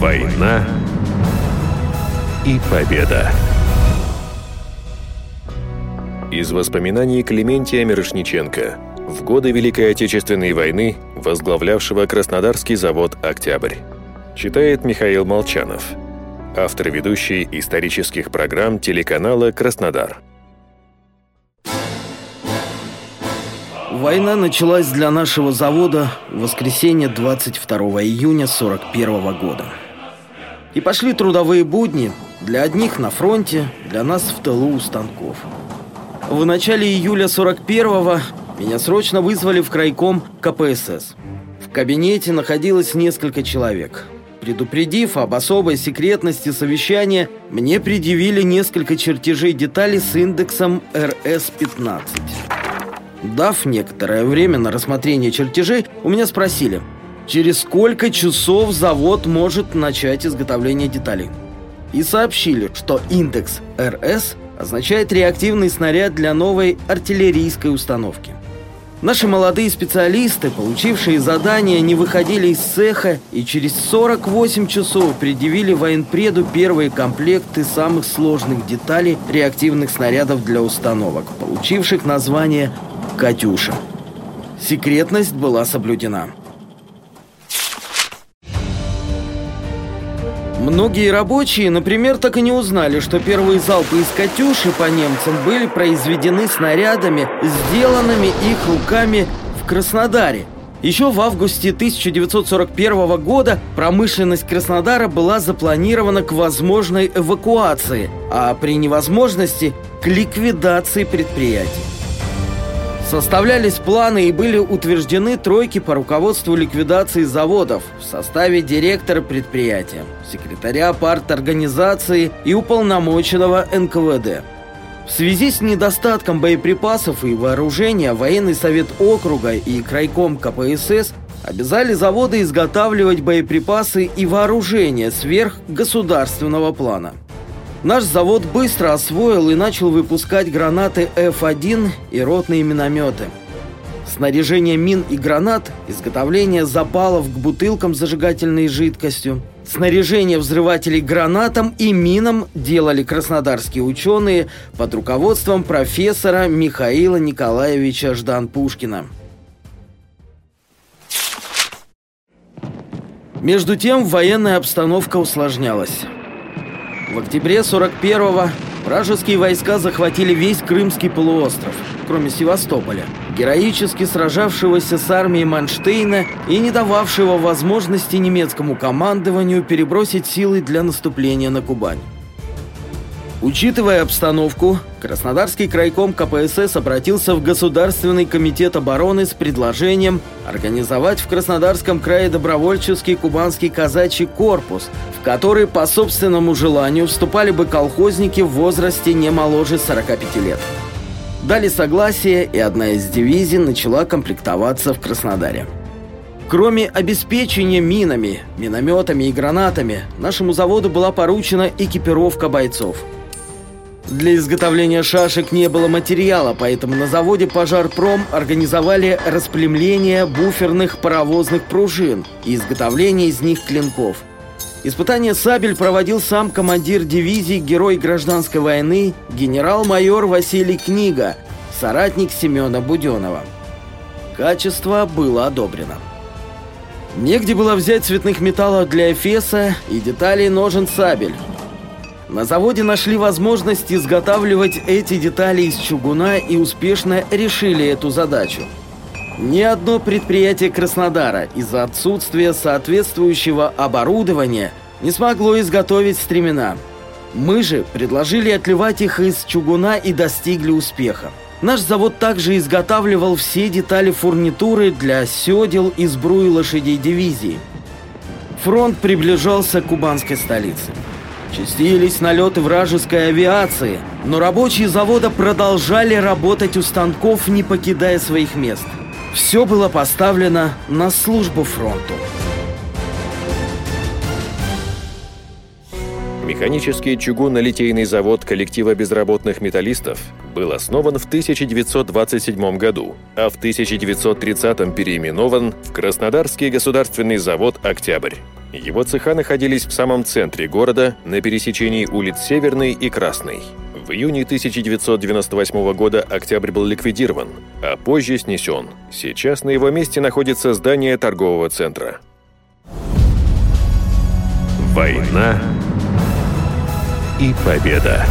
Война и победа. Из воспоминаний Клементия Мирошниченко в годы Великой Отечественной войны, возглавлявшего Краснодарский завод «Октябрь». Читает Михаил Молчанов, автор ведущий исторических программ телеканала «Краснодар». Война началась для нашего завода в воскресенье 22 июня 41 года. И пошли трудовые будни для одних на фронте, для нас в тылу у станков. В начале июля 41-го меня срочно вызвали в крайком КПСС. В кабинете находилось несколько человек. Предупредив об особой секретности совещания, мне предъявили несколько чертежей деталей с индексом РС-15. Дав некоторое время на рассмотрение чертежей, у меня спросили, через сколько часов завод может начать изготовление деталей. И сообщили, что индекс РС означает реактивный снаряд для новой артиллерийской установки. Наши молодые специалисты, получившие задание, не выходили из цеха и через 48 часов предъявили военпреду первые комплекты самых сложных деталей реактивных снарядов для установок, получивших название «Катюша». Секретность была соблюдена. Многие рабочие, например, так и не узнали, что первые залпы из «Катюши» по немцам были произведены снарядами, сделанными их руками в Краснодаре. Еще в августе 1941 года промышленность Краснодара была запланирована к возможной эвакуации, а при невозможности – к ликвидации предприятий. Составлялись планы и были утверждены тройки по руководству ликвидации заводов в составе директора предприятия, секретаря парторганизации и уполномоченного НКВД. В связи с недостатком боеприпасов и вооружения военный совет округа и крайком КПСС обязали заводы изготавливать боеприпасы и вооружение сверх государственного плана – Наш завод быстро освоил и начал выпускать гранаты F1 и ротные минометы. Снаряжение мин и гранат, изготовление запалов к бутылкам с зажигательной жидкостью, снаряжение взрывателей гранатам и минам делали краснодарские ученые под руководством профессора Михаила Николаевича Ждан-Пушкина. Между тем военная обстановка усложнялась. В октябре 41-го вражеские войска захватили весь Крымский полуостров, кроме Севастополя, героически сражавшегося с армией Манштейна и не дававшего возможности немецкому командованию перебросить силы для наступления на Кубань. Учитывая обстановку, Краснодарский крайком КПСС обратился в Государственный комитет обороны с предложением организовать в Краснодарском крае добровольческий кубанский казачий корпус, в который по собственному желанию вступали бы колхозники в возрасте не моложе 45 лет. Дали согласие, и одна из дивизий начала комплектоваться в Краснодаре. Кроме обеспечения минами, минометами и гранатами, нашему заводу была поручена экипировка бойцов – для изготовления шашек не было материала, поэтому на заводе «Пожарпром» организовали расплемление буферных паровозных пружин и изготовление из них клинков. Испытание сабель проводил сам командир дивизии Герой гражданской войны генерал-майор Василий Книга, соратник Семена Буденова. Качество было одобрено. Негде было взять цветных металлов для эфеса и деталей ножен сабель. На заводе нашли возможность изготавливать эти детали из чугуна и успешно решили эту задачу. Ни одно предприятие Краснодара из-за отсутствия соответствующего оборудования не смогло изготовить стремена. Мы же предложили отливать их из чугуна и достигли успеха. Наш завод также изготавливал все детали фурнитуры для седел и сбруи лошадей дивизии. Фронт приближался к кубанской столице. Частились налеты вражеской авиации, но рабочие завода продолжали работать у станков, не покидая своих мест. Все было поставлено на службу фронту. Механический чугунно-литейный завод коллектива безработных металлистов был основан в 1927 году, а в 1930 переименован в Краснодарский государственный завод «Октябрь». Его цеха находились в самом центре города, на пересечении улиц Северной и Красной. В июне 1998 года Октябрь был ликвидирован, а позже снесен. Сейчас на его месте находится здание торгового центра. Война и победа.